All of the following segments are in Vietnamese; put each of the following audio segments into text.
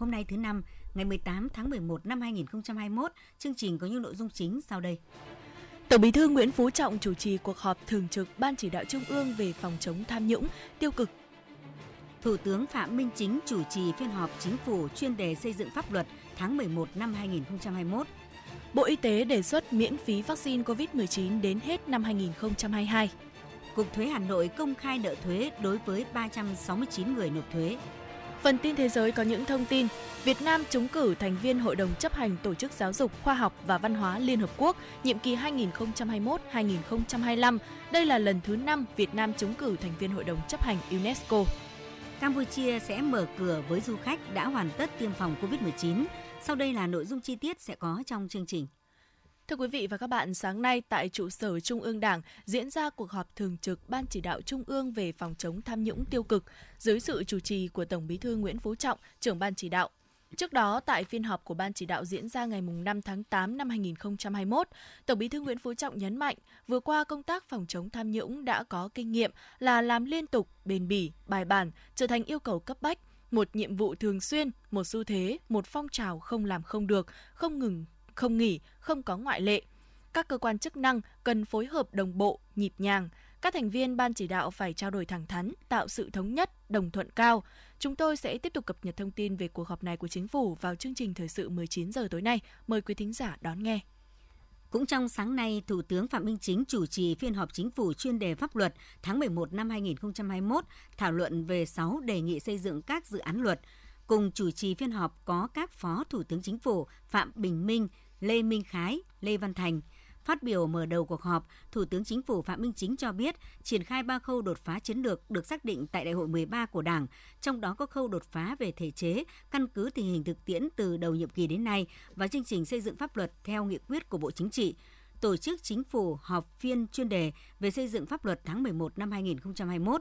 Hôm nay thứ năm, ngày 18 tháng 11 năm 2021, chương trình có những nội dung chính sau đây. Tổng Bí thư Nguyễn Phú Trọng chủ trì cuộc họp thường trực Ban chỉ đạo Trung ương về phòng chống tham nhũng, tiêu cực. Thủ tướng Phạm Minh Chính chủ trì phiên họp chính phủ chuyên đề xây dựng pháp luật tháng 11 năm 2021. Bộ Y tế đề xuất miễn phí vaccine COVID-19 đến hết năm 2022. Cục Thuế Hà Nội công khai nợ thuế đối với 369 người nộp thuế. Phần tin thế giới có những thông tin Việt Nam trúng cử thành viên Hội đồng chấp hành Tổ chức Giáo dục, Khoa học và Văn hóa Liên Hợp Quốc nhiệm kỳ 2021-2025. Đây là lần thứ 5 Việt Nam trúng cử thành viên Hội đồng chấp hành UNESCO. Campuchia sẽ mở cửa với du khách đã hoàn tất tiêm phòng COVID-19. Sau đây là nội dung chi tiết sẽ có trong chương trình. Thưa quý vị và các bạn, sáng nay tại trụ sở Trung ương Đảng diễn ra cuộc họp thường trực Ban chỉ đạo Trung ương về phòng chống tham nhũng tiêu cực dưới sự chủ trì của Tổng Bí thư Nguyễn Phú Trọng, trưởng ban chỉ đạo. Trước đó, tại phiên họp của Ban chỉ đạo diễn ra ngày 5 tháng 8 năm 2021, Tổng bí thư Nguyễn Phú Trọng nhấn mạnh, vừa qua công tác phòng chống tham nhũng đã có kinh nghiệm là làm liên tục, bền bỉ, bài bản, trở thành yêu cầu cấp bách, một nhiệm vụ thường xuyên, một xu thế, một phong trào không làm không được, không ngừng, không nghỉ, không có ngoại lệ. Các cơ quan chức năng cần phối hợp đồng bộ, nhịp nhàng, các thành viên ban chỉ đạo phải trao đổi thẳng thắn, tạo sự thống nhất, đồng thuận cao. Chúng tôi sẽ tiếp tục cập nhật thông tin về cuộc họp này của chính phủ vào chương trình thời sự 19 giờ tối nay. Mời quý thính giả đón nghe. Cũng trong sáng nay, Thủ tướng Phạm Minh Chính chủ trì phiên họp chính phủ chuyên đề pháp luật tháng 11 năm 2021, thảo luận về 6 đề nghị xây dựng các dự án luật. Cùng chủ trì phiên họp có các Phó Thủ tướng Chính phủ Phạm Bình Minh, Lê Minh Khái, Lê Văn Thành, Phát biểu mở đầu cuộc họp, Thủ tướng Chính phủ Phạm Minh Chính cho biết triển khai ba khâu đột phá chiến lược được xác định tại Đại hội 13 của Đảng, trong đó có khâu đột phá về thể chế, căn cứ tình hình thực tiễn từ đầu nhiệm kỳ đến nay và chương trình xây dựng pháp luật theo nghị quyết của Bộ Chính trị tổ chức chính phủ họp phiên chuyên đề về xây dựng pháp luật tháng 11 năm 2021.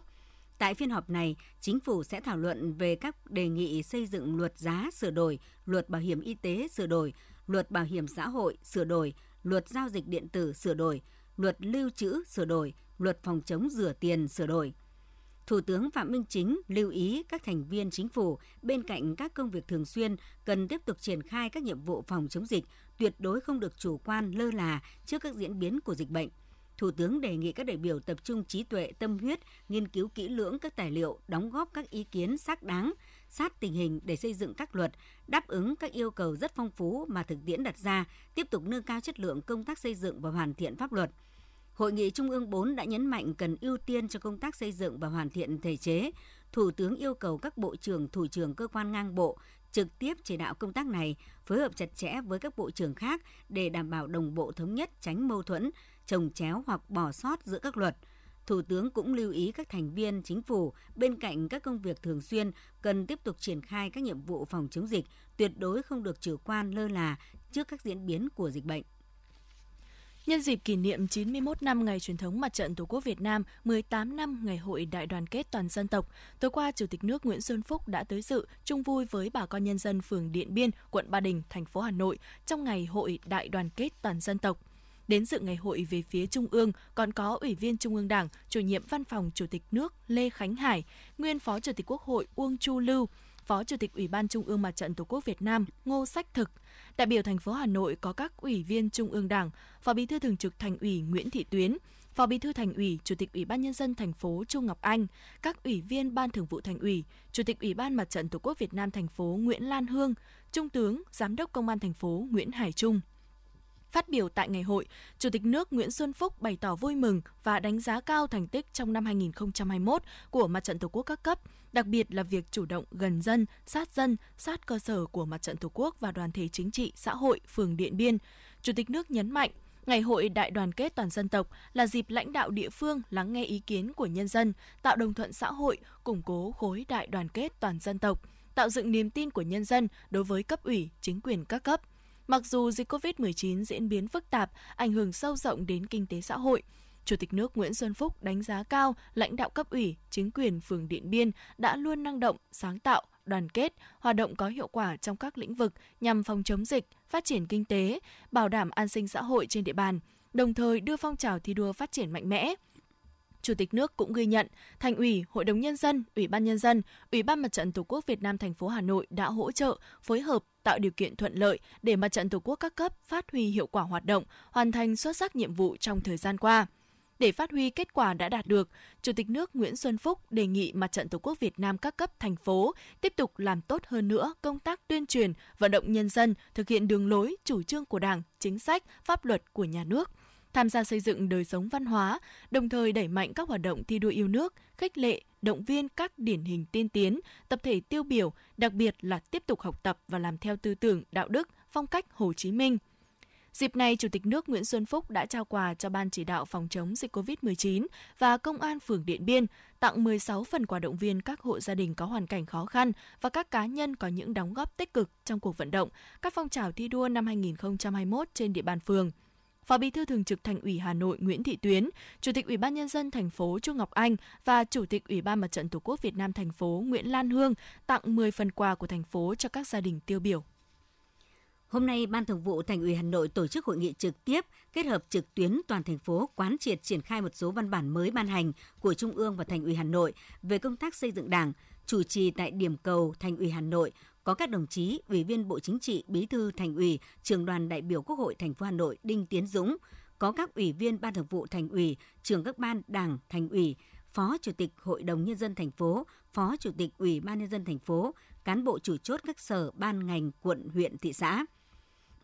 Tại phiên họp này, chính phủ sẽ thảo luận về các đề nghị xây dựng luật giá sửa đổi, luật bảo hiểm y tế sửa đổi, luật bảo hiểm xã hội sửa đổi, luật giao dịch điện tử sửa đổi, luật lưu trữ sửa đổi, luật phòng chống rửa tiền sửa đổi. Thủ tướng Phạm Minh Chính lưu ý các thành viên chính phủ bên cạnh các công việc thường xuyên cần tiếp tục triển khai các nhiệm vụ phòng chống dịch, tuyệt đối không được chủ quan lơ là trước các diễn biến của dịch bệnh. Thủ tướng đề nghị các đại biểu tập trung trí tuệ, tâm huyết, nghiên cứu kỹ lưỡng các tài liệu, đóng góp các ý kiến xác đáng, sát tình hình để xây dựng các luật, đáp ứng các yêu cầu rất phong phú mà thực tiễn đặt ra, tiếp tục nâng cao chất lượng công tác xây dựng và hoàn thiện pháp luật. Hội nghị Trung ương 4 đã nhấn mạnh cần ưu tiên cho công tác xây dựng và hoàn thiện thể chế. Thủ tướng yêu cầu các bộ trưởng, thủ trưởng cơ quan ngang bộ trực tiếp chỉ đạo công tác này, phối hợp chặt chẽ với các bộ trưởng khác để đảm bảo đồng bộ thống nhất, tránh mâu thuẫn, trồng chéo hoặc bỏ sót giữa các luật – Thủ tướng cũng lưu ý các thành viên chính phủ bên cạnh các công việc thường xuyên cần tiếp tục triển khai các nhiệm vụ phòng chống dịch, tuyệt đối không được chủ quan lơ là trước các diễn biến của dịch bệnh. Nhân dịp kỷ niệm 91 năm ngày truyền thống Mặt trận Tổ quốc Việt Nam, 18 năm ngày hội đại đoàn kết toàn dân tộc, tối qua Chủ tịch nước Nguyễn Xuân Phúc đã tới dự chung vui với bà con nhân dân phường Điện Biên, quận Ba Đình, thành phố Hà Nội trong ngày hội đại đoàn kết toàn dân tộc. Đến dự ngày hội về phía Trung ương còn có Ủy viên Trung ương Đảng, chủ nhiệm Văn phòng Chủ tịch nước Lê Khánh Hải, nguyên Phó Chủ tịch Quốc hội Uông Chu Lưu, Phó Chủ tịch Ủy ban Trung ương Mặt trận Tổ quốc Việt Nam Ngô Sách Thực. Đại biểu thành phố Hà Nội có các ủy viên Trung ương Đảng, Phó Bí thư Thường trực Thành ủy Nguyễn Thị Tuyến, Phó Bí thư Thành ủy, Chủ tịch Ủy ban nhân dân thành phố Trung Ngọc Anh, các ủy viên Ban Thường vụ Thành ủy, Chủ tịch Ủy ban Mặt trận Tổ quốc Việt Nam thành phố Nguyễn Lan Hương, Trung tướng, Giám đốc Công an thành phố Nguyễn Hải Trung. Phát biểu tại ngày hội, Chủ tịch nước Nguyễn Xuân Phúc bày tỏ vui mừng và đánh giá cao thành tích trong năm 2021 của Mặt trận Tổ quốc các cấp, đặc biệt là việc chủ động gần dân, sát dân, sát cơ sở của Mặt trận Tổ quốc và đoàn thể chính trị, xã hội, phường Điện Biên. Chủ tịch nước nhấn mạnh, Ngày hội đại đoàn kết toàn dân tộc là dịp lãnh đạo địa phương lắng nghe ý kiến của nhân dân, tạo đồng thuận xã hội, củng cố khối đại đoàn kết toàn dân tộc, tạo dựng niềm tin của nhân dân đối với cấp ủy, chính quyền các cấp – Mặc dù dịch COVID-19 diễn biến phức tạp, ảnh hưởng sâu rộng đến kinh tế xã hội, Chủ tịch nước Nguyễn Xuân Phúc đánh giá cao lãnh đạo cấp ủy, chính quyền phường Điện Biên đã luôn năng động, sáng tạo, đoàn kết, hoạt động có hiệu quả trong các lĩnh vực nhằm phòng chống dịch, phát triển kinh tế, bảo đảm an sinh xã hội trên địa bàn, đồng thời đưa phong trào thi đua phát triển mạnh mẽ. Chủ tịch nước cũng ghi nhận, Thành ủy, Hội đồng nhân dân, Ủy ban nhân dân, Ủy ban Mặt trận Tổ quốc Việt Nam thành phố Hà Nội đã hỗ trợ, phối hợp tạo điều kiện thuận lợi để Mặt trận Tổ quốc các cấp phát huy hiệu quả hoạt động, hoàn thành xuất sắc nhiệm vụ trong thời gian qua. Để phát huy kết quả đã đạt được, Chủ tịch nước Nguyễn Xuân Phúc đề nghị Mặt trận Tổ quốc Việt Nam các cấp thành phố tiếp tục làm tốt hơn nữa công tác tuyên truyền, vận động nhân dân thực hiện đường lối, chủ trương của Đảng, chính sách, pháp luật của nhà nước tham gia xây dựng đời sống văn hóa, đồng thời đẩy mạnh các hoạt động thi đua yêu nước, khích lệ, động viên các điển hình tiên tiến, tập thể tiêu biểu, đặc biệt là tiếp tục học tập và làm theo tư tưởng, đạo đức, phong cách Hồ Chí Minh – Dịp này, Chủ tịch nước Nguyễn Xuân Phúc đã trao quà cho Ban chỉ đạo phòng chống dịch COVID-19 và Công an phường Điện Biên, tặng 16 phần quà động viên các hộ gia đình có hoàn cảnh khó khăn và các cá nhân có những đóng góp tích cực trong cuộc vận động, các phong trào thi đua năm 2021 trên địa bàn phường. Phó Bí thư Thường trực Thành ủy Hà Nội Nguyễn Thị Tuyến, Chủ tịch Ủy ban nhân dân thành phố Chu Ngọc Anh và Chủ tịch Ủy ban Mặt trận Tổ quốc Việt Nam thành phố Nguyễn Lan Hương tặng 10 phần quà của thành phố cho các gia đình tiêu biểu. Hôm nay, Ban Thường vụ Thành ủy Hà Nội tổ chức hội nghị trực tiếp kết hợp trực tuyến toàn thành phố quán triệt triển khai một số văn bản mới ban hành của Trung ương và Thành ủy Hà Nội về công tác xây dựng Đảng, chủ trì tại điểm cầu Thành ủy Hà Nội có các đồng chí Ủy viên Bộ Chính trị, Bí thư Thành ủy, Trường đoàn đại biểu Quốc hội thành phố Hà Nội Đinh Tiến Dũng, có các ủy viên Ban Thường vụ Thành ủy, trưởng các ban Đảng, Thành ủy, Phó Chủ tịch Hội đồng nhân dân thành phố, Phó Chủ tịch Ủy ban nhân dân thành phố, cán bộ chủ chốt các sở, ban ngành, quận, huyện, thị xã.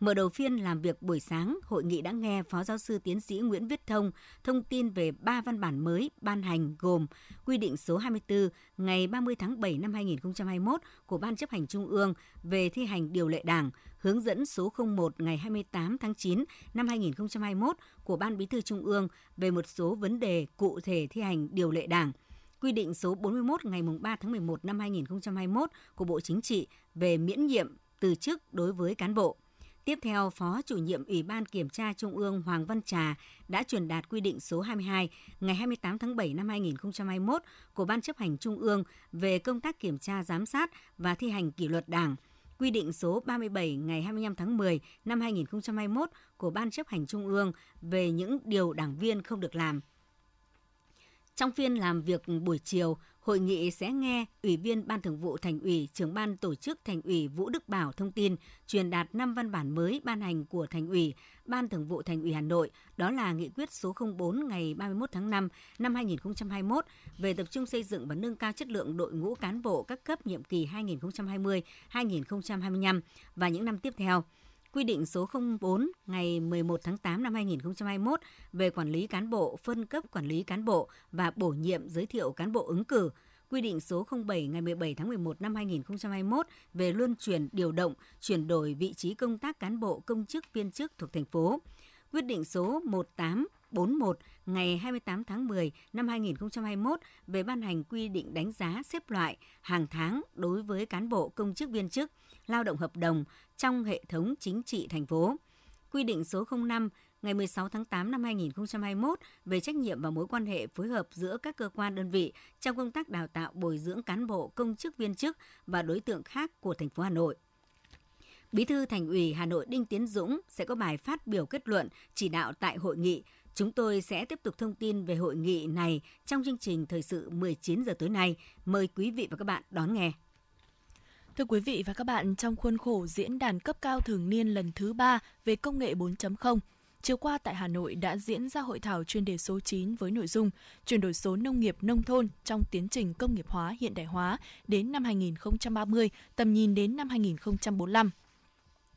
Mở đầu phiên làm việc buổi sáng, hội nghị đã nghe Phó Giáo sư Tiến sĩ Nguyễn Viết Thông thông tin về ba văn bản mới ban hành gồm quy định số 24 ngày 30 tháng 7 năm 2021 của Ban chấp hành Trung ương về thi hành điều lệ Đảng, hướng dẫn số 01 ngày 28 tháng 9 năm 2021 của Ban Bí thư Trung ương về một số vấn đề cụ thể thi hành điều lệ Đảng, quy định số 41 ngày 3 tháng 11 năm 2021 của Bộ Chính trị về miễn nhiệm từ chức đối với cán bộ. Tiếp theo, Phó chủ nhiệm Ủy ban Kiểm tra Trung ương Hoàng Văn Trà đã truyền đạt quy định số 22 ngày 28 tháng 7 năm 2021 của Ban chấp hành Trung ương về công tác kiểm tra giám sát và thi hành kỷ luật Đảng, quy định số 37 ngày 25 tháng 10 năm 2021 của Ban chấp hành Trung ương về những điều đảng viên không được làm. Trong phiên làm việc buổi chiều, Hội nghị sẽ nghe Ủy viên Ban Thường vụ Thành ủy, trưởng ban tổ chức Thành ủy Vũ Đức Bảo thông tin truyền đạt 5 văn bản mới ban hành của Thành ủy, Ban Thường vụ Thành ủy Hà Nội, đó là Nghị quyết số 04 ngày 31 tháng 5 năm 2021 về tập trung xây dựng và nâng cao chất lượng đội ngũ cán bộ các cấp nhiệm kỳ 2020-2025 và những năm tiếp theo quy định số 04 ngày 11 tháng 8 năm 2021 về quản lý cán bộ, phân cấp quản lý cán bộ và bổ nhiệm giới thiệu cán bộ ứng cử, quy định số 07 ngày 17 tháng 11 năm 2021 về luân chuyển điều động, chuyển đổi vị trí công tác cán bộ công chức viên chức thuộc thành phố, quyết định số 1841 ngày 28 tháng 10 năm 2021 về ban hành quy định đánh giá xếp loại hàng tháng đối với cán bộ công chức viên chức, lao động hợp đồng trong hệ thống chính trị thành phố. Quy định số 05 ngày 16 tháng 8 năm 2021 về trách nhiệm và mối quan hệ phối hợp giữa các cơ quan đơn vị trong công tác đào tạo bồi dưỡng cán bộ, công chức, viên chức và đối tượng khác của thành phố Hà Nội. Bí thư Thành ủy Hà Nội Đinh Tiến Dũng sẽ có bài phát biểu kết luận, chỉ đạo tại hội nghị. Chúng tôi sẽ tiếp tục thông tin về hội nghị này trong chương trình thời sự 19 giờ tối nay. Mời quý vị và các bạn đón nghe. Thưa quý vị và các bạn, trong khuôn khổ diễn đàn cấp cao thường niên lần thứ 3 về công nghệ 4.0, chiều qua tại Hà Nội đã diễn ra hội thảo chuyên đề số 9 với nội dung chuyển đổi số nông nghiệp nông thôn trong tiến trình công nghiệp hóa hiện đại hóa đến năm 2030, tầm nhìn đến năm 2045.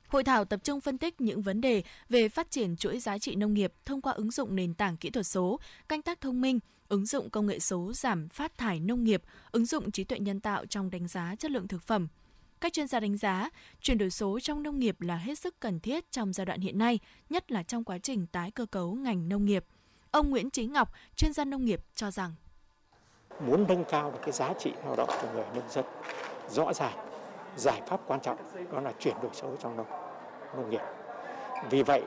Hội thảo tập trung phân tích những vấn đề về phát triển chuỗi giá trị nông nghiệp thông qua ứng dụng nền tảng kỹ thuật số, canh tác thông minh, ứng dụng công nghệ số giảm phát thải nông nghiệp, ứng dụng trí tuệ nhân tạo trong đánh giá chất lượng thực phẩm, các chuyên gia đánh giá, chuyển đổi số trong nông nghiệp là hết sức cần thiết trong giai đoạn hiện nay, nhất là trong quá trình tái cơ cấu ngành nông nghiệp. Ông Nguyễn Chí Ngọc, chuyên gia nông nghiệp cho rằng muốn nâng cao được cái giá trị lao động của người nông dân rõ ràng giải pháp quan trọng đó là chuyển đổi số trong nông nông nghiệp Vì vậy,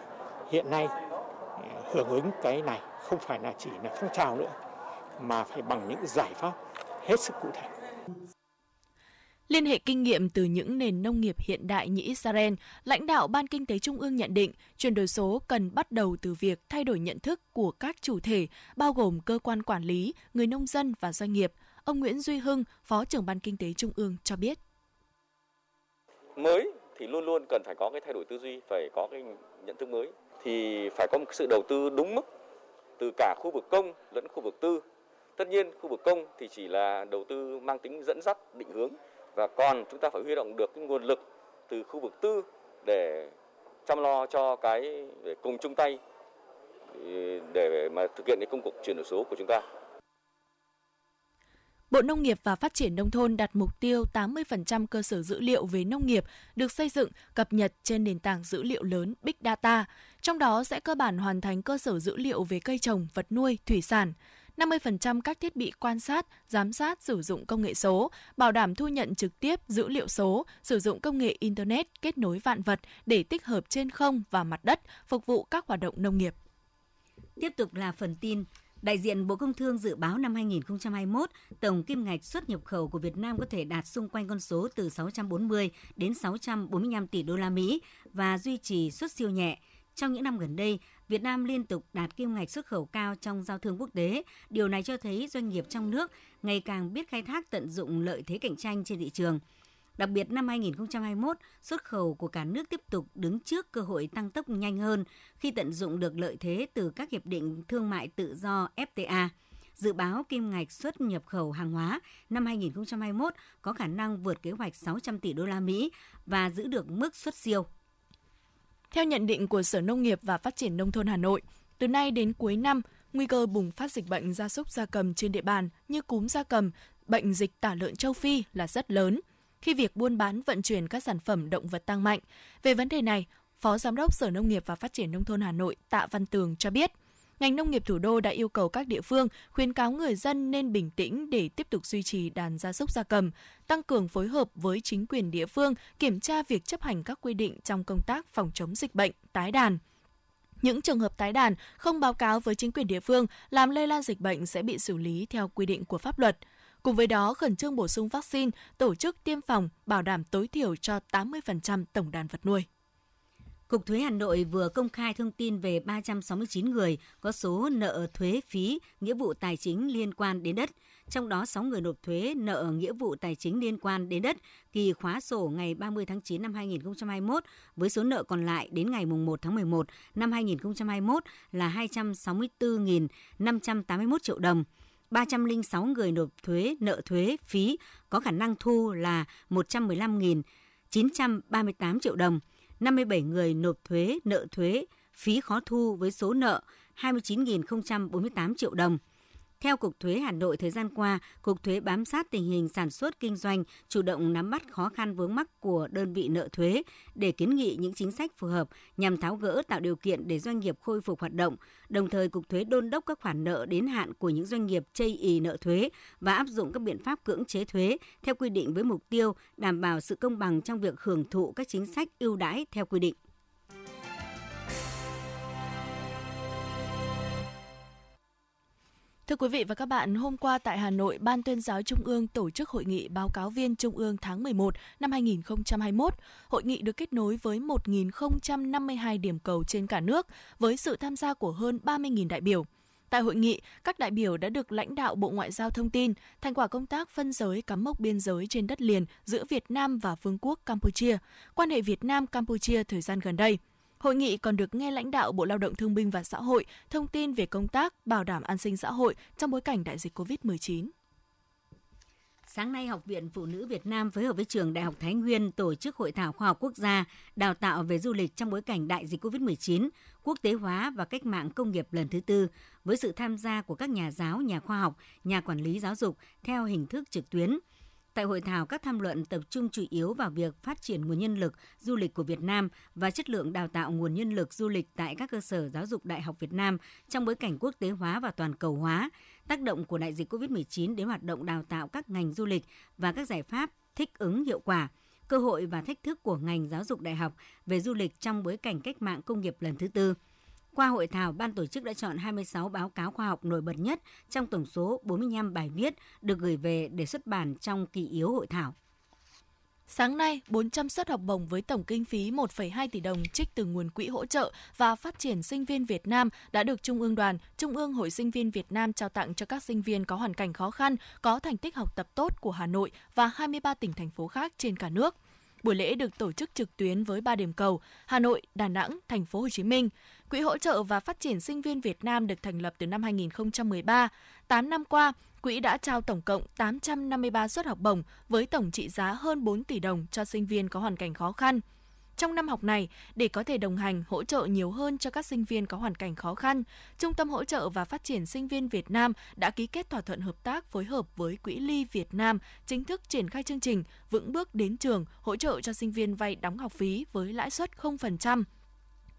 hiện nay à, hưởng ứng cái này không phải là chỉ là phong trào nữa mà phải bằng những giải pháp hết sức cụ thể. Liên hệ kinh nghiệm từ những nền nông nghiệp hiện đại như Israel, lãnh đạo Ban Kinh tế Trung ương nhận định chuyển đổi số cần bắt đầu từ việc thay đổi nhận thức của các chủ thể, bao gồm cơ quan quản lý, người nông dân và doanh nghiệp. Ông Nguyễn Duy Hưng, Phó trưởng Ban Kinh tế Trung ương cho biết. Mới thì luôn luôn cần phải có cái thay đổi tư duy, phải có cái nhận thức mới. Thì phải có một sự đầu tư đúng mức từ cả khu vực công lẫn khu vực tư. Tất nhiên khu vực công thì chỉ là đầu tư mang tính dẫn dắt, định hướng và còn chúng ta phải huy động được cái nguồn lực từ khu vực tư để chăm lo cho cái để cùng chung tay để mà thực hiện cái công cuộc chuyển đổi số của chúng ta. Bộ Nông nghiệp và Phát triển Nông thôn đặt mục tiêu 80% cơ sở dữ liệu về nông nghiệp được xây dựng, cập nhật trên nền tảng dữ liệu lớn Big Data. Trong đó sẽ cơ bản hoàn thành cơ sở dữ liệu về cây trồng, vật nuôi, thủy sản. 50% các thiết bị quan sát, giám sát sử dụng công nghệ số, bảo đảm thu nhận trực tiếp dữ liệu số, sử dụng công nghệ Internet kết nối vạn vật để tích hợp trên không và mặt đất, phục vụ các hoạt động nông nghiệp. Tiếp tục là phần tin Đại diện Bộ Công Thương dự báo năm 2021, tổng kim ngạch xuất nhập khẩu của Việt Nam có thể đạt xung quanh con số từ 640 đến 645 tỷ đô la Mỹ và duy trì xuất siêu nhẹ. Trong những năm gần đây, Việt Nam liên tục đạt kim ngạch xuất khẩu cao trong giao thương quốc tế. Điều này cho thấy doanh nghiệp trong nước ngày càng biết khai thác tận dụng lợi thế cạnh tranh trên thị trường. Đặc biệt năm 2021, xuất khẩu của cả nước tiếp tục đứng trước cơ hội tăng tốc nhanh hơn khi tận dụng được lợi thế từ các hiệp định thương mại tự do FTA. Dự báo kim ngạch xuất nhập khẩu hàng hóa năm 2021 có khả năng vượt kế hoạch 600 tỷ đô la Mỹ và giữ được mức xuất siêu theo nhận định của Sở Nông nghiệp và Phát triển Nông thôn Hà Nội, từ nay đến cuối năm, nguy cơ bùng phát dịch bệnh gia súc gia cầm trên địa bàn như cúm gia cầm, bệnh dịch tả lợn châu Phi là rất lớn khi việc buôn bán vận chuyển các sản phẩm động vật tăng mạnh. Về vấn đề này, Phó Giám đốc Sở Nông nghiệp và Phát triển Nông thôn Hà Nội Tạ Văn Tường cho biết, ngành nông nghiệp thủ đô đã yêu cầu các địa phương khuyến cáo người dân nên bình tĩnh để tiếp tục duy trì đàn gia súc gia cầm, tăng cường phối hợp với chính quyền địa phương kiểm tra việc chấp hành các quy định trong công tác phòng chống dịch bệnh, tái đàn. Những trường hợp tái đàn không báo cáo với chính quyền địa phương làm lây lan dịch bệnh sẽ bị xử lý theo quy định của pháp luật. Cùng với đó, khẩn trương bổ sung vaccine, tổ chức tiêm phòng, bảo đảm tối thiểu cho 80% tổng đàn vật nuôi. Cục Thuế Hà Nội vừa công khai thông tin về 369 người có số nợ thuế phí, nghĩa vụ tài chính liên quan đến đất. Trong đó 6 người nộp thuế nợ nghĩa vụ tài chính liên quan đến đất kỳ khóa sổ ngày 30 tháng 9 năm 2021 với số nợ còn lại đến ngày 1 tháng 11 năm 2021 là 264.581 triệu đồng. 306 người nộp thuế nợ thuế phí có khả năng thu là 115.938 triệu đồng. 57 người nộp thuế, nợ thuế, phí khó thu với số nợ 29.048 triệu đồng. Theo Cục Thuế Hà Nội thời gian qua, Cục Thuế bám sát tình hình sản xuất kinh doanh, chủ động nắm bắt khó khăn vướng mắc của đơn vị nợ thuế để kiến nghị những chính sách phù hợp nhằm tháo gỡ tạo điều kiện để doanh nghiệp khôi phục hoạt động. Đồng thời, Cục Thuế đôn đốc các khoản nợ đến hạn của những doanh nghiệp chây ý nợ thuế và áp dụng các biện pháp cưỡng chế thuế theo quy định với mục tiêu đảm bảo sự công bằng trong việc hưởng thụ các chính sách ưu đãi theo quy định. Thưa quý vị và các bạn, hôm qua tại Hà Nội, Ban tuyên giáo Trung ương tổ chức hội nghị báo cáo viên Trung ương tháng 11 năm 2021. Hội nghị được kết nối với 1.052 điểm cầu trên cả nước với sự tham gia của hơn 30.000 đại biểu. Tại hội nghị, các đại biểu đã được lãnh đạo Bộ Ngoại giao thông tin thành quả công tác phân giới cắm mốc biên giới trên đất liền giữa Việt Nam và Vương quốc Campuchia, quan hệ Việt Nam-Campuchia thời gian gần đây – Hội nghị còn được nghe lãnh đạo Bộ Lao động Thương binh và Xã hội thông tin về công tác bảo đảm an sinh xã hội trong bối cảnh đại dịch COVID-19. Sáng nay, Học viện Phụ nữ Việt Nam phối hợp với Trường Đại học Thái Nguyên tổ chức Hội thảo khoa học quốc gia đào tạo về du lịch trong bối cảnh đại dịch COVID-19, quốc tế hóa và cách mạng công nghiệp lần thứ tư, với sự tham gia của các nhà giáo, nhà khoa học, nhà quản lý giáo dục theo hình thức trực tuyến – Tại hội thảo, các tham luận tập trung chủ yếu vào việc phát triển nguồn nhân lực du lịch của Việt Nam và chất lượng đào tạo nguồn nhân lực du lịch tại các cơ sở giáo dục đại học Việt Nam trong bối cảnh quốc tế hóa và toàn cầu hóa, tác động của đại dịch COVID-19 đến hoạt động đào tạo các ngành du lịch và các giải pháp thích ứng hiệu quả – cơ hội và thách thức của ngành giáo dục đại học về du lịch trong bối cảnh cách mạng công nghiệp lần thứ tư. Qua hội thảo, ban tổ chức đã chọn 26 báo cáo khoa học nổi bật nhất trong tổng số 45 bài viết được gửi về để xuất bản trong kỳ yếu hội thảo. Sáng nay, 400 suất học bổng với tổng kinh phí 1,2 tỷ đồng trích từ nguồn quỹ hỗ trợ và phát triển sinh viên Việt Nam đã được Trung ương Đoàn, Trung ương Hội Sinh viên Việt Nam trao tặng cho các sinh viên có hoàn cảnh khó khăn, có thành tích học tập tốt của Hà Nội và 23 tỉnh thành phố khác trên cả nước. Buổi lễ được tổ chức trực tuyến với 3 điểm cầu: Hà Nội, Đà Nẵng, Thành phố Hồ Chí Minh. Quỹ hỗ trợ và phát triển sinh viên Việt Nam được thành lập từ năm 2013. 8 năm qua, quỹ đã trao tổng cộng 853 suất học bổng với tổng trị giá hơn 4 tỷ đồng cho sinh viên có hoàn cảnh khó khăn. Trong năm học này, để có thể đồng hành, hỗ trợ nhiều hơn cho các sinh viên có hoàn cảnh khó khăn, Trung tâm Hỗ trợ và Phát triển Sinh viên Việt Nam đã ký kết thỏa thuận hợp tác phối hợp với Quỹ Ly Việt Nam chính thức triển khai chương trình Vững bước đến trường hỗ trợ cho sinh viên vay đóng học phí với lãi suất 0%.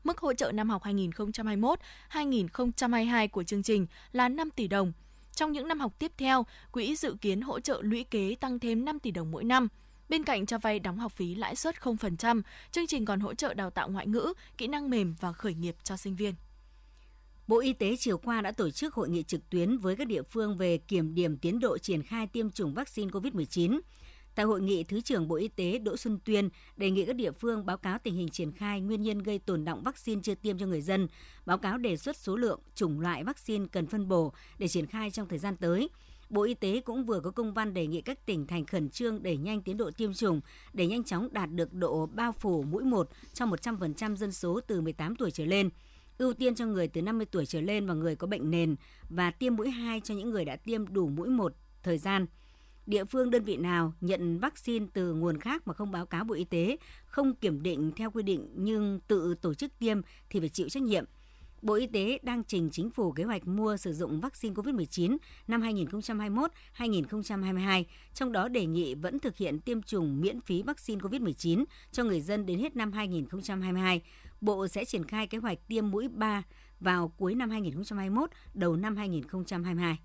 Mức hỗ trợ năm học 2021-2022 của chương trình là 5 tỷ đồng. Trong những năm học tiếp theo, quỹ dự kiến hỗ trợ lũy kế tăng thêm 5 tỷ đồng mỗi năm. Bên cạnh cho vay đóng học phí lãi suất 0%, chương trình còn hỗ trợ đào tạo ngoại ngữ, kỹ năng mềm và khởi nghiệp cho sinh viên. Bộ Y tế chiều qua đã tổ chức hội nghị trực tuyến với các địa phương về kiểm điểm tiến độ triển khai tiêm chủng vaccine COVID-19. Tại hội nghị, Thứ trưởng Bộ Y tế Đỗ Xuân Tuyên đề nghị các địa phương báo cáo tình hình triển khai nguyên nhân gây tồn động vaccine chưa tiêm cho người dân, báo cáo đề xuất số lượng, chủng loại vaccine cần phân bổ để triển khai trong thời gian tới. Bộ Y tế cũng vừa có công văn đề nghị các tỉnh thành khẩn trương đẩy nhanh tiến độ tiêm chủng để nhanh chóng đạt được độ bao phủ mũi 1 cho 100% dân số từ 18 tuổi trở lên ưu tiên cho người từ 50 tuổi trở lên và người có bệnh nền và tiêm mũi 2 cho những người đã tiêm đủ mũi 1 thời gian địa phương đơn vị nào nhận vaccine từ nguồn khác mà không báo cáo Bộ Y tế, không kiểm định theo quy định nhưng tự tổ chức tiêm thì phải chịu trách nhiệm. Bộ Y tế đang trình chính phủ kế hoạch mua sử dụng vaccine COVID-19 năm 2021-2022, trong đó đề nghị vẫn thực hiện tiêm chủng miễn phí vaccine COVID-19 cho người dân đến hết năm 2022. Bộ sẽ triển khai kế hoạch tiêm mũi 3 vào cuối năm 2021, đầu năm 2022.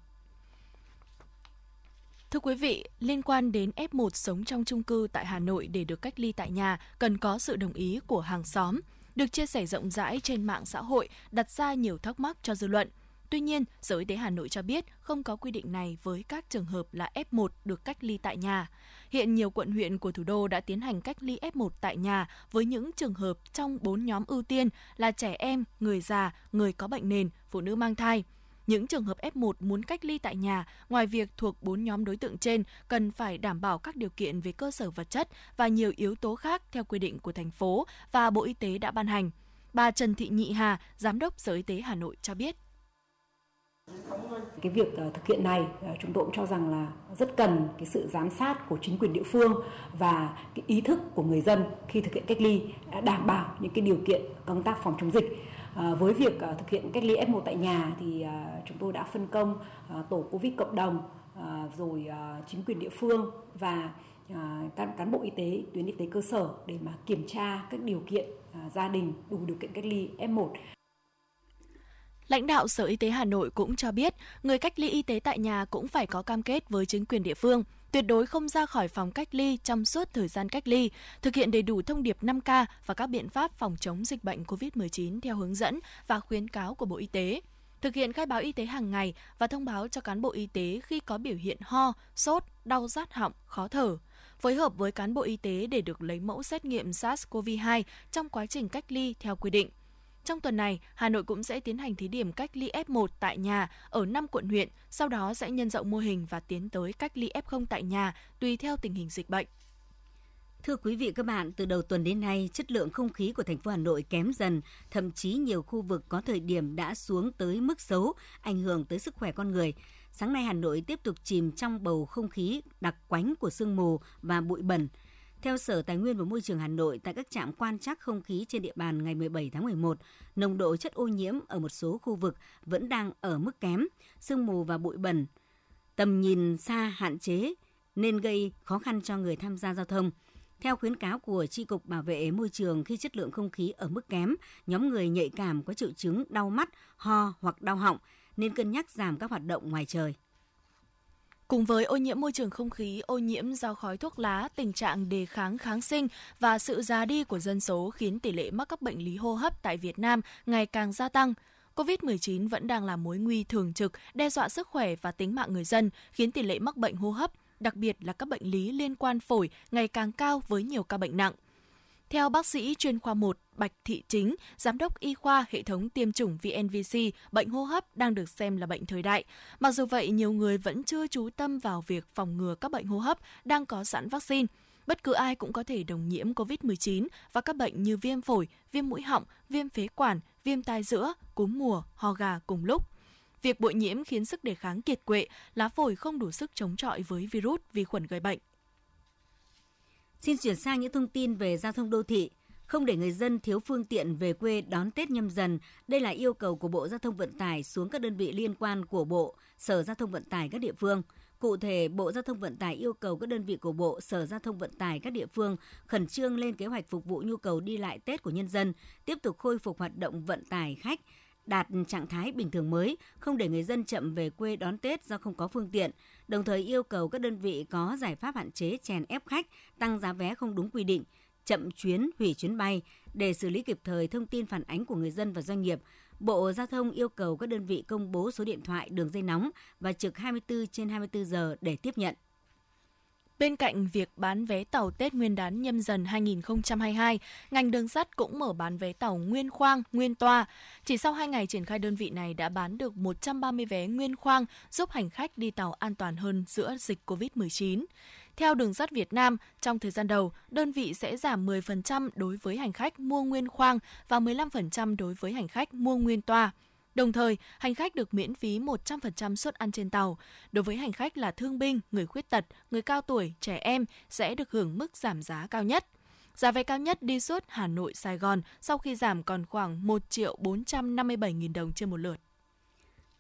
Thưa quý vị, liên quan đến F1 sống trong chung cư tại Hà Nội để được cách ly tại nhà cần có sự đồng ý của hàng xóm. Được chia sẻ rộng rãi trên mạng xã hội đặt ra nhiều thắc mắc cho dư luận. Tuy nhiên, Sở Y tế Hà Nội cho biết không có quy định này với các trường hợp là F1 được cách ly tại nhà. Hiện nhiều quận huyện của thủ đô đã tiến hành cách ly F1 tại nhà với những trường hợp trong 4 nhóm ưu tiên là trẻ em, người già, người có bệnh nền, phụ nữ mang thai – những trường hợp F1 muốn cách ly tại nhà, ngoài việc thuộc 4 nhóm đối tượng trên, cần phải đảm bảo các điều kiện về cơ sở vật chất và nhiều yếu tố khác theo quy định của thành phố và Bộ Y tế đã ban hành. Bà Trần Thị Nhị Hà, Giám đốc Sở Y tế Hà Nội cho biết. Cái việc ờ, thực hiện này ờ, chúng tôi cũng cho rằng là rất cần cái sự giám sát của chính quyền địa phương và cái ý thức của người dân khi thực hiện cách ly đảm bảo những cái điều kiện công tác phòng chống dịch Ờ, với việc ờ, thực hiện cách ly F1 tại nhà thì ờ, chúng tôi đã phân công tổ Covid cộng đồng rồi chính quyền địa phương và các cán, bộ y tế tuyến y tế cơ sở để mà kiểm tra các điều kiện gia đình đủ điều kiện cách ly F1 Lãnh đạo Sở Y tế Hà Nội cũng cho biết, người cách ly y tế tại nhà cũng phải có cam kết với chính quyền địa phương, tuyệt đối không ra khỏi phòng cách ly trong suốt thời gian cách ly, thực hiện đầy đủ thông điệp 5K và các biện pháp phòng chống dịch bệnh COVID-19 theo hướng dẫn và khuyến cáo của Bộ Y tế. Thực hiện khai báo y tế hàng ngày và thông báo cho cán bộ y tế khi có biểu hiện ho, sốt, đau rát họng, khó thở phối hợp với cán bộ y tế để được lấy mẫu xét nghiệm SARS-CoV-2 trong quá trình cách ly theo quy định. Trong tuần này, Hà Nội cũng sẽ tiến hành thí điểm cách ly F1 tại nhà ở 5 quận huyện, sau đó sẽ nhân rộng mô hình và tiến tới cách ly F0 tại nhà tùy theo tình hình dịch bệnh. Thưa quý vị các bạn, từ đầu tuần đến nay, chất lượng không khí của thành phố Hà Nội kém dần, thậm chí nhiều khu vực có thời điểm đã xuống tới mức xấu, ảnh hưởng tới sức khỏe con người. Sáng nay Hà Nội tiếp tục chìm trong bầu không khí đặc quánh của sương mù và bụi bẩn. Theo Sở Tài nguyên và Môi trường Hà Nội, tại các trạm quan trắc không khí trên địa bàn ngày 17 tháng 11, nồng độ chất ô nhiễm ở một số khu vực vẫn đang ở mức kém, sương mù và bụi bẩn, tầm nhìn xa hạn chế nên gây khó khăn cho người tham gia giao thông. Theo khuyến cáo của Tri Cục Bảo vệ Môi trường khi chất lượng không khí ở mức kém, nhóm người nhạy cảm có triệu chứng đau mắt, ho hoặc đau họng nên cân nhắc giảm các hoạt động ngoài trời. Cùng với ô nhiễm môi trường không khí, ô nhiễm do khói thuốc lá, tình trạng đề kháng kháng sinh và sự già đi của dân số khiến tỷ lệ mắc các bệnh lý hô hấp tại Việt Nam ngày càng gia tăng. COVID-19 vẫn đang là mối nguy thường trực, đe dọa sức khỏe và tính mạng người dân, khiến tỷ lệ mắc bệnh hô hấp, đặc biệt là các bệnh lý liên quan phổi ngày càng cao với nhiều ca bệnh nặng. Theo bác sĩ chuyên khoa 1 Bạch Thị Chính, giám đốc y khoa hệ thống tiêm chủng VNVC, bệnh hô hấp đang được xem là bệnh thời đại. Mặc dù vậy, nhiều người vẫn chưa chú tâm vào việc phòng ngừa các bệnh hô hấp đang có sẵn vaccine. Bất cứ ai cũng có thể đồng nhiễm COVID-19 và các bệnh như viêm phổi, viêm mũi họng, viêm phế quản, viêm tai giữa, cúm mùa, ho gà cùng lúc. Việc bội nhiễm khiến sức đề kháng kiệt quệ, lá phổi không đủ sức chống chọi với virus, vi khuẩn gây bệnh. Xin chuyển sang những thông tin về giao thông đô thị. Không để người dân thiếu phương tiện về quê đón Tết nhâm dần, đây là yêu cầu của Bộ Giao thông Vận tải xuống các đơn vị liên quan của Bộ, Sở Giao thông Vận tải các địa phương. Cụ thể, Bộ Giao thông Vận tải yêu cầu các đơn vị của Bộ, Sở Giao thông Vận tải các địa phương khẩn trương lên kế hoạch phục vụ nhu cầu đi lại Tết của nhân dân, tiếp tục khôi phục hoạt động vận tải khách, đạt trạng thái bình thường mới, không để người dân chậm về quê đón Tết do không có phương tiện, đồng thời yêu cầu các đơn vị có giải pháp hạn chế chèn ép khách, tăng giá vé không đúng quy định, chậm chuyến, hủy chuyến bay để xử lý kịp thời thông tin phản ánh của người dân và doanh nghiệp. Bộ Giao thông yêu cầu các đơn vị công bố số điện thoại đường dây nóng và trực 24 trên 24 giờ để tiếp nhận. Bên cạnh việc bán vé tàu Tết Nguyên đán nhâm dần 2022, ngành đường sắt cũng mở bán vé tàu nguyên khoang, nguyên toa. Chỉ sau 2 ngày triển khai đơn vị này đã bán được 130 vé nguyên khoang, giúp hành khách đi tàu an toàn hơn giữa dịch COVID-19. Theo Đường sắt Việt Nam, trong thời gian đầu, đơn vị sẽ giảm 10% đối với hành khách mua nguyên khoang và 15% đối với hành khách mua nguyên toa. Đồng thời, hành khách được miễn phí 100% suất ăn trên tàu. Đối với hành khách là thương binh, người khuyết tật, người cao tuổi, trẻ em sẽ được hưởng mức giảm giá cao nhất. Giá vé cao nhất đi suốt Hà Nội Sài Gòn sau khi giảm còn khoảng 1 triệu 457 nghìn đồng trên một lượt.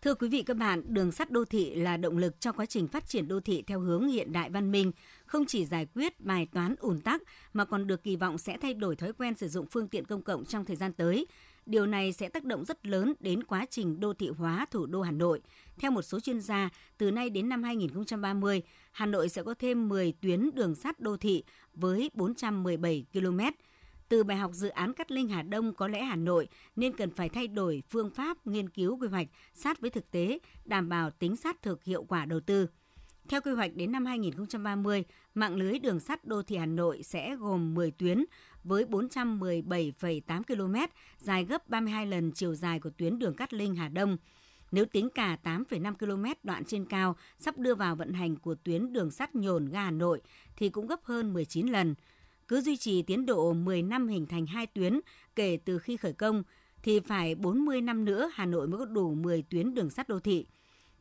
Thưa quý vị các bạn, đường sắt đô thị là động lực cho quá trình phát triển đô thị theo hướng hiện đại văn minh, không chỉ giải quyết bài toán ùn tắc mà còn được kỳ vọng sẽ thay đổi thói quen sử dụng phương tiện công cộng trong thời gian tới, Điều này sẽ tác động rất lớn đến quá trình đô thị hóa thủ đô Hà Nội. Theo một số chuyên gia, từ nay đến năm 2030, Hà Nội sẽ có thêm 10 tuyến đường sắt đô thị với 417 km. Từ bài học dự án Cát Linh Hà Đông có lẽ Hà Nội nên cần phải thay đổi phương pháp nghiên cứu quy hoạch sát với thực tế, đảm bảo tính sát thực hiệu quả đầu tư. Theo quy hoạch đến năm 2030, mạng lưới đường sắt đô thị Hà Nội sẽ gồm 10 tuyến với 417,8 km, dài gấp 32 lần chiều dài của tuyến đường Cát Linh Hà Đông. Nếu tính cả 8,5 km đoạn trên cao sắp đưa vào vận hành của tuyến đường sắt nhồn ga Hà Nội thì cũng gấp hơn 19 lần. Cứ duy trì tiến độ 10 năm hình thành hai tuyến kể từ khi khởi công thì phải 40 năm nữa Hà Nội mới có đủ 10 tuyến đường sắt đô thị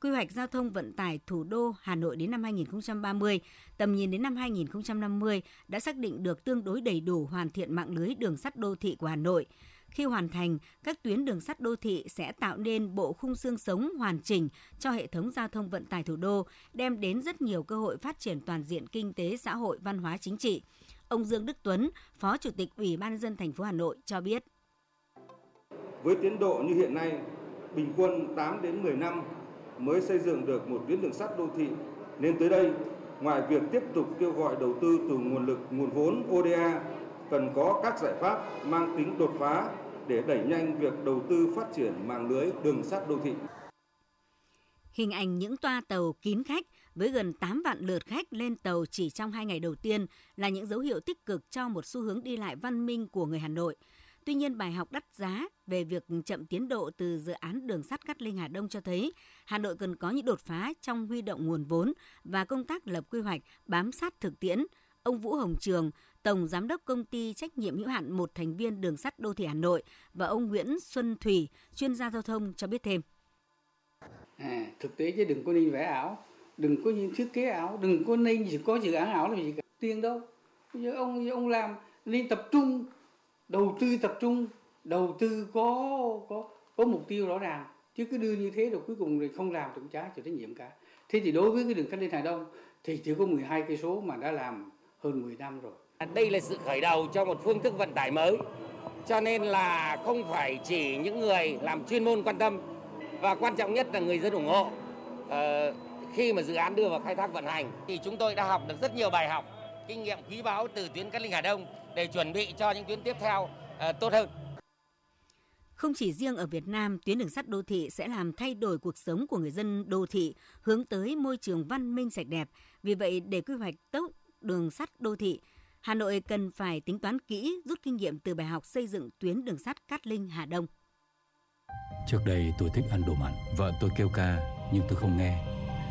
quy hoạch giao thông vận tải thủ đô Hà Nội đến năm 2030, tầm nhìn đến năm 2050 đã xác định được tương đối đầy đủ hoàn thiện mạng lưới đường sắt đô thị của Hà Nội. Khi hoàn thành, các tuyến đường sắt đô thị sẽ tạo nên bộ khung xương sống hoàn chỉnh cho hệ thống giao thông vận tải thủ đô, đem đến rất nhiều cơ hội phát triển toàn diện kinh tế, xã hội, văn hóa, chính trị. Ông Dương Đức Tuấn, Phó Chủ tịch Ủy ban nhân dân thành phố Hà Nội cho biết. Với tiến độ như hiện nay, bình quân 8 đến 10 năm mới xây dựng được một tuyến đường sắt đô thị. Nên tới đây, ngoài việc tiếp tục kêu gọi đầu tư từ nguồn lực, nguồn vốn ODA, cần có các giải pháp mang tính đột phá để đẩy nhanh việc đầu tư phát triển mạng lưới đường sắt đô thị. Hình ảnh những toa tàu kín khách với gần 8 vạn lượt khách lên tàu chỉ trong 2 ngày đầu tiên là những dấu hiệu tích cực cho một xu hướng đi lại văn minh của người Hà Nội – Tuy nhiên, bài học đắt giá về việc chậm tiến độ từ dự án đường sắt Cát Linh Hà Đông cho thấy Hà Nội cần có những đột phá trong huy động nguồn vốn và công tác lập quy hoạch bám sát thực tiễn. Ông Vũ Hồng Trường, Tổng Giám đốc Công ty Trách nhiệm hữu hạn một thành viên đường sắt đô thị Hà Nội và ông Nguyễn Xuân Thủy, chuyên gia giao thông cho biết thêm. À, thực tế chứ đừng có nên vẽ ảo, đừng có nên thiết kế ảo, đừng có nên chỉ có dự án ảo là gì cả. Tiền đâu. Bây giờ ông ông làm nên tập trung đầu tư tập trung đầu tư có có có mục tiêu rõ ràng. Chứ cứ đưa như thế rồi cuối cùng thì không làm thì cũng trái chịu trách nhiệm cả. Thế thì đối với cái đường cát lên Hà Đông thì chỉ có 12 cây số mà đã làm hơn 10 năm rồi. À, đây là sự khởi đầu cho một phương thức vận tải mới. Cho nên là không phải chỉ những người làm chuyên môn quan tâm. Và quan trọng nhất là người dân ủng hộ. Ờ, khi mà dự án đưa vào khai thác vận hành thì chúng tôi đã học được rất nhiều bài học, kinh nghiệm quý báu từ tuyến Cát Linh Hà Đông để chuẩn bị cho những tuyến tiếp theo uh, tốt hơn. Không chỉ riêng ở Việt Nam, tuyến đường sắt đô thị sẽ làm thay đổi cuộc sống của người dân đô thị, hướng tới môi trường văn minh sạch đẹp. Vì vậy, để quy hoạch tốt đường sắt đô thị, Hà Nội cần phải tính toán kỹ, rút kinh nghiệm từ bài học xây dựng tuyến đường sắt Cát Linh Hà Đông. Trước đây tôi thích ăn đồ mặn, vợ tôi kêu ca nhưng tôi không nghe.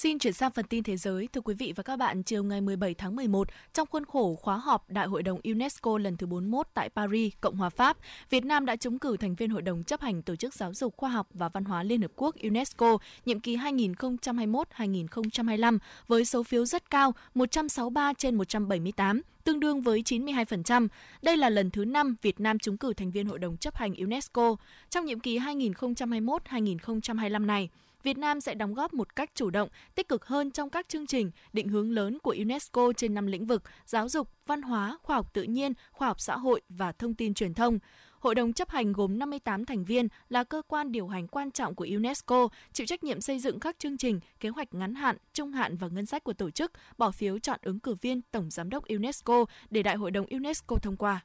Xin chuyển sang phần tin thế giới. Thưa quý vị và các bạn, chiều ngày 17 tháng 11, trong khuôn khổ khóa họp Đại hội đồng UNESCO lần thứ 41 tại Paris, Cộng hòa Pháp, Việt Nam đã trúng cử thành viên Hội đồng chấp hành Tổ chức Giáo dục Khoa học và Văn hóa Liên Hợp Quốc UNESCO nhiệm kỳ 2021-2025 với số phiếu rất cao 163 trên 178, tương đương với 92%. Đây là lần thứ 5 Việt Nam trúng cử thành viên Hội đồng chấp hành UNESCO. Trong nhiệm kỳ 2021-2025 này, Việt Nam sẽ đóng góp một cách chủ động, tích cực hơn trong các chương trình, định hướng lớn của UNESCO trên năm lĩnh vực giáo dục, văn hóa, khoa học tự nhiên, khoa học xã hội và thông tin truyền thông. Hội đồng chấp hành gồm 58 thành viên là cơ quan điều hành quan trọng của UNESCO, chịu trách nhiệm xây dựng các chương trình, kế hoạch ngắn hạn, trung hạn và ngân sách của tổ chức, bỏ phiếu chọn ứng cử viên Tổng Giám đốc UNESCO để Đại hội đồng UNESCO thông qua.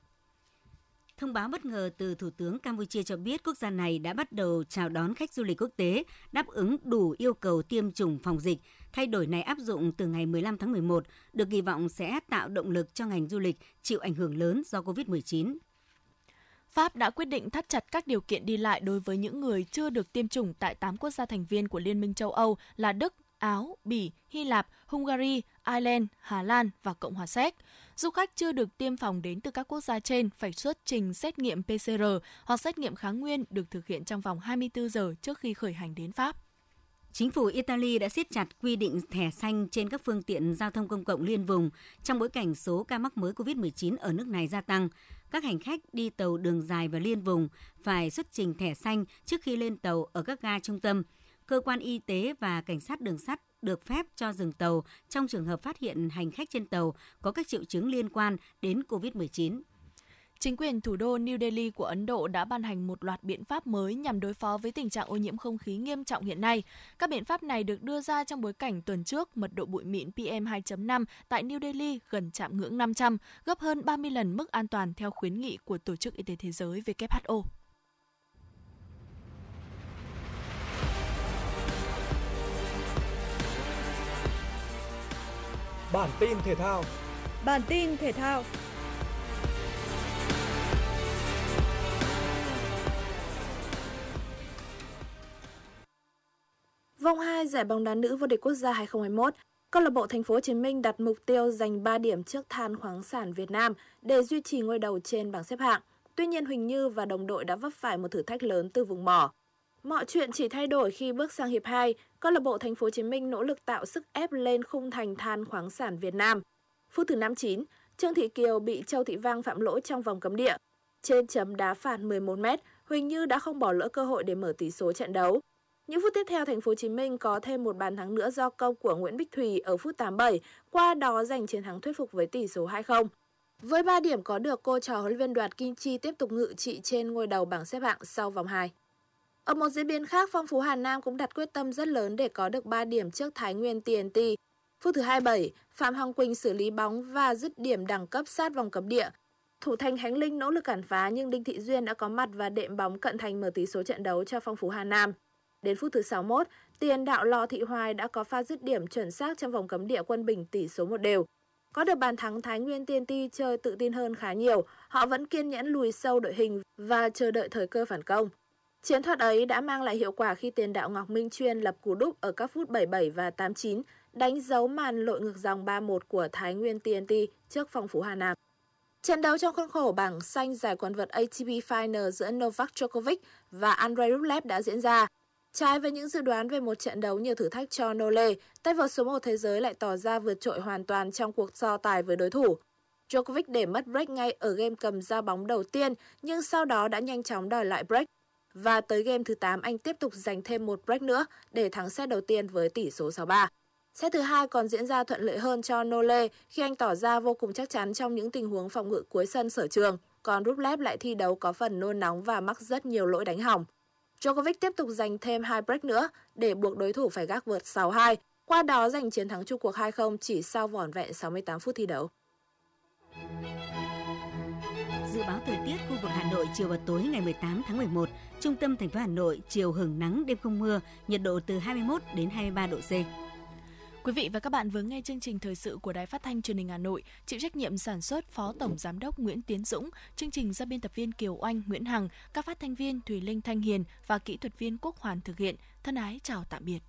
Thông báo bất ngờ từ Thủ tướng Campuchia cho biết quốc gia này đã bắt đầu chào đón khách du lịch quốc tế đáp ứng đủ yêu cầu tiêm chủng phòng dịch. Thay đổi này áp dụng từ ngày 15 tháng 11, được kỳ vọng sẽ tạo động lực cho ngành du lịch chịu ảnh hưởng lớn do COVID-19. Pháp đã quyết định thắt chặt các điều kiện đi lại đối với những người chưa được tiêm chủng tại 8 quốc gia thành viên của Liên minh châu Âu là Đức, Áo, Bỉ, Hy Lạp, Hungary, Ireland, Hà Lan và Cộng hòa Séc. Du khách chưa được tiêm phòng đến từ các quốc gia trên phải xuất trình xét nghiệm PCR hoặc xét nghiệm kháng nguyên được thực hiện trong vòng 24 giờ trước khi khởi hành đến Pháp. Chính phủ Italy đã siết chặt quy định thẻ xanh trên các phương tiện giao thông công cộng liên vùng trong bối cảnh số ca mắc mới COVID-19 ở nước này gia tăng. Các hành khách đi tàu đường dài và liên vùng phải xuất trình thẻ xanh trước khi lên tàu ở các ga trung tâm. Cơ quan y tế và cảnh sát đường sắt được phép cho dừng tàu trong trường hợp phát hiện hành khách trên tàu có các triệu chứng liên quan đến COVID-19. Chính quyền thủ đô New Delhi của Ấn Độ đã ban hành một loạt biện pháp mới nhằm đối phó với tình trạng ô nhiễm không khí nghiêm trọng hiện nay. Các biện pháp này được đưa ra trong bối cảnh tuần trước mật độ bụi mịn PM2.5 tại New Delhi gần chạm ngưỡng 500, gấp hơn 30 lần mức an toàn theo khuyến nghị của Tổ chức Y tế Thế giới WHO. Bản tin thể thao. Bản tin thể thao. Vòng 2 giải bóng đá nữ vô địch quốc gia 2021, câu lạc bộ Thành phố Hồ Chí Minh đặt mục tiêu giành 3 điểm trước Than khoáng sản Việt Nam để duy trì ngôi đầu trên bảng xếp hạng. Tuy nhiên Huỳnh Như và đồng đội đã vấp phải một thử thách lớn từ vùng mỏ. Mọi chuyện chỉ thay đổi khi bước sang hiệp 2, câu lạc bộ Thành phố Hồ Chí Minh nỗ lực tạo sức ép lên khung thành than khoáng sản Việt Nam. Phút thứ 59, Trương Thị Kiều bị Châu Thị Vang phạm lỗi trong vòng cấm địa. Trên chấm đá phạt 11 m, Huỳnh Như đã không bỏ lỡ cơ hội để mở tỷ số trận đấu. Những phút tiếp theo, Thành phố Hồ Chí Minh có thêm một bàn thắng nữa do công của Nguyễn Bích Thùy ở phút 87, qua đó giành chiến thắng thuyết phục với tỷ số 2-0. Với 3 điểm có được, cô trò huấn luyện viên Đoạt Kim Chi tiếp tục ngự trị trên ngôi đầu bảng xếp hạng sau vòng 2. Ở một diễn biến khác, Phong Phú Hà Nam cũng đặt quyết tâm rất lớn để có được 3 điểm trước Thái Nguyên TNT. Phút thứ 27, Phạm Hồng Quỳnh xử lý bóng và dứt điểm đẳng cấp sát vòng cấm địa. Thủ thành Khánh Linh nỗ lực cản phá nhưng Đinh Thị Duyên đã có mặt và đệm bóng cận thành mở tỷ số trận đấu cho Phong Phú Hà Nam. Đến phút thứ 61, tiền đạo Lò Thị Hoài đã có pha dứt điểm chuẩn xác trong vòng cấm địa quân bình tỷ số một đều. Có được bàn thắng Thái Nguyên TNT chơi tự tin hơn khá nhiều, họ vẫn kiên nhẫn lùi sâu đội hình và chờ đợi thời cơ phản công. Chiến thuật ấy đã mang lại hiệu quả khi tiền đạo Ngọc Minh Chuyên lập cú đúc ở các phút 77 và 89, đánh dấu màn lội ngược dòng 3-1 của Thái Nguyên TNT trước phòng phủ Hà Nam. Trận đấu trong khuôn khổ bảng xanh giải quần vợt ATP Final giữa Novak Djokovic và Andrei Rublev đã diễn ra. Trái với những dự đoán về một trận đấu nhiều thử thách cho Nole, tay vợt số 1 thế giới lại tỏ ra vượt trội hoàn toàn trong cuộc so tài với đối thủ. Djokovic để mất break ngay ở game cầm ra bóng đầu tiên, nhưng sau đó đã nhanh chóng đòi lại break. Và tới game thứ 8 anh tiếp tục giành thêm một break nữa để thắng set đầu tiên với tỷ số 6-3. Set thứ hai còn diễn ra thuận lợi hơn cho Nole khi anh tỏ ra vô cùng chắc chắn trong những tình huống phòng ngự cuối sân sở trường, còn Rublev lại thi đấu có phần nôn nóng và mắc rất nhiều lỗi đánh hỏng. Djokovic tiếp tục giành thêm hai break nữa để buộc đối thủ phải gác vượt 6-2, qua đó giành chiến thắng chung cuộc 2-0 chỉ sau vỏn vẹn 68 phút thi đấu. Dự báo thời tiết khu vực Hà Nội chiều và tối ngày 18 tháng 11, trung tâm thành phố Hà Nội chiều hưởng nắng đêm không mưa, nhiệt độ từ 21 đến 23 độ C. Quý vị và các bạn vừa nghe chương trình thời sự của Đài Phát thanh Truyền hình Hà Nội, chịu trách nhiệm sản xuất Phó Tổng giám đốc Nguyễn Tiến Dũng, chương trình do biên tập viên Kiều Oanh, Nguyễn Hằng, các phát thanh viên Thùy Linh Thanh Hiền và kỹ thuật viên Quốc Hoàn thực hiện. Thân ái chào tạm biệt.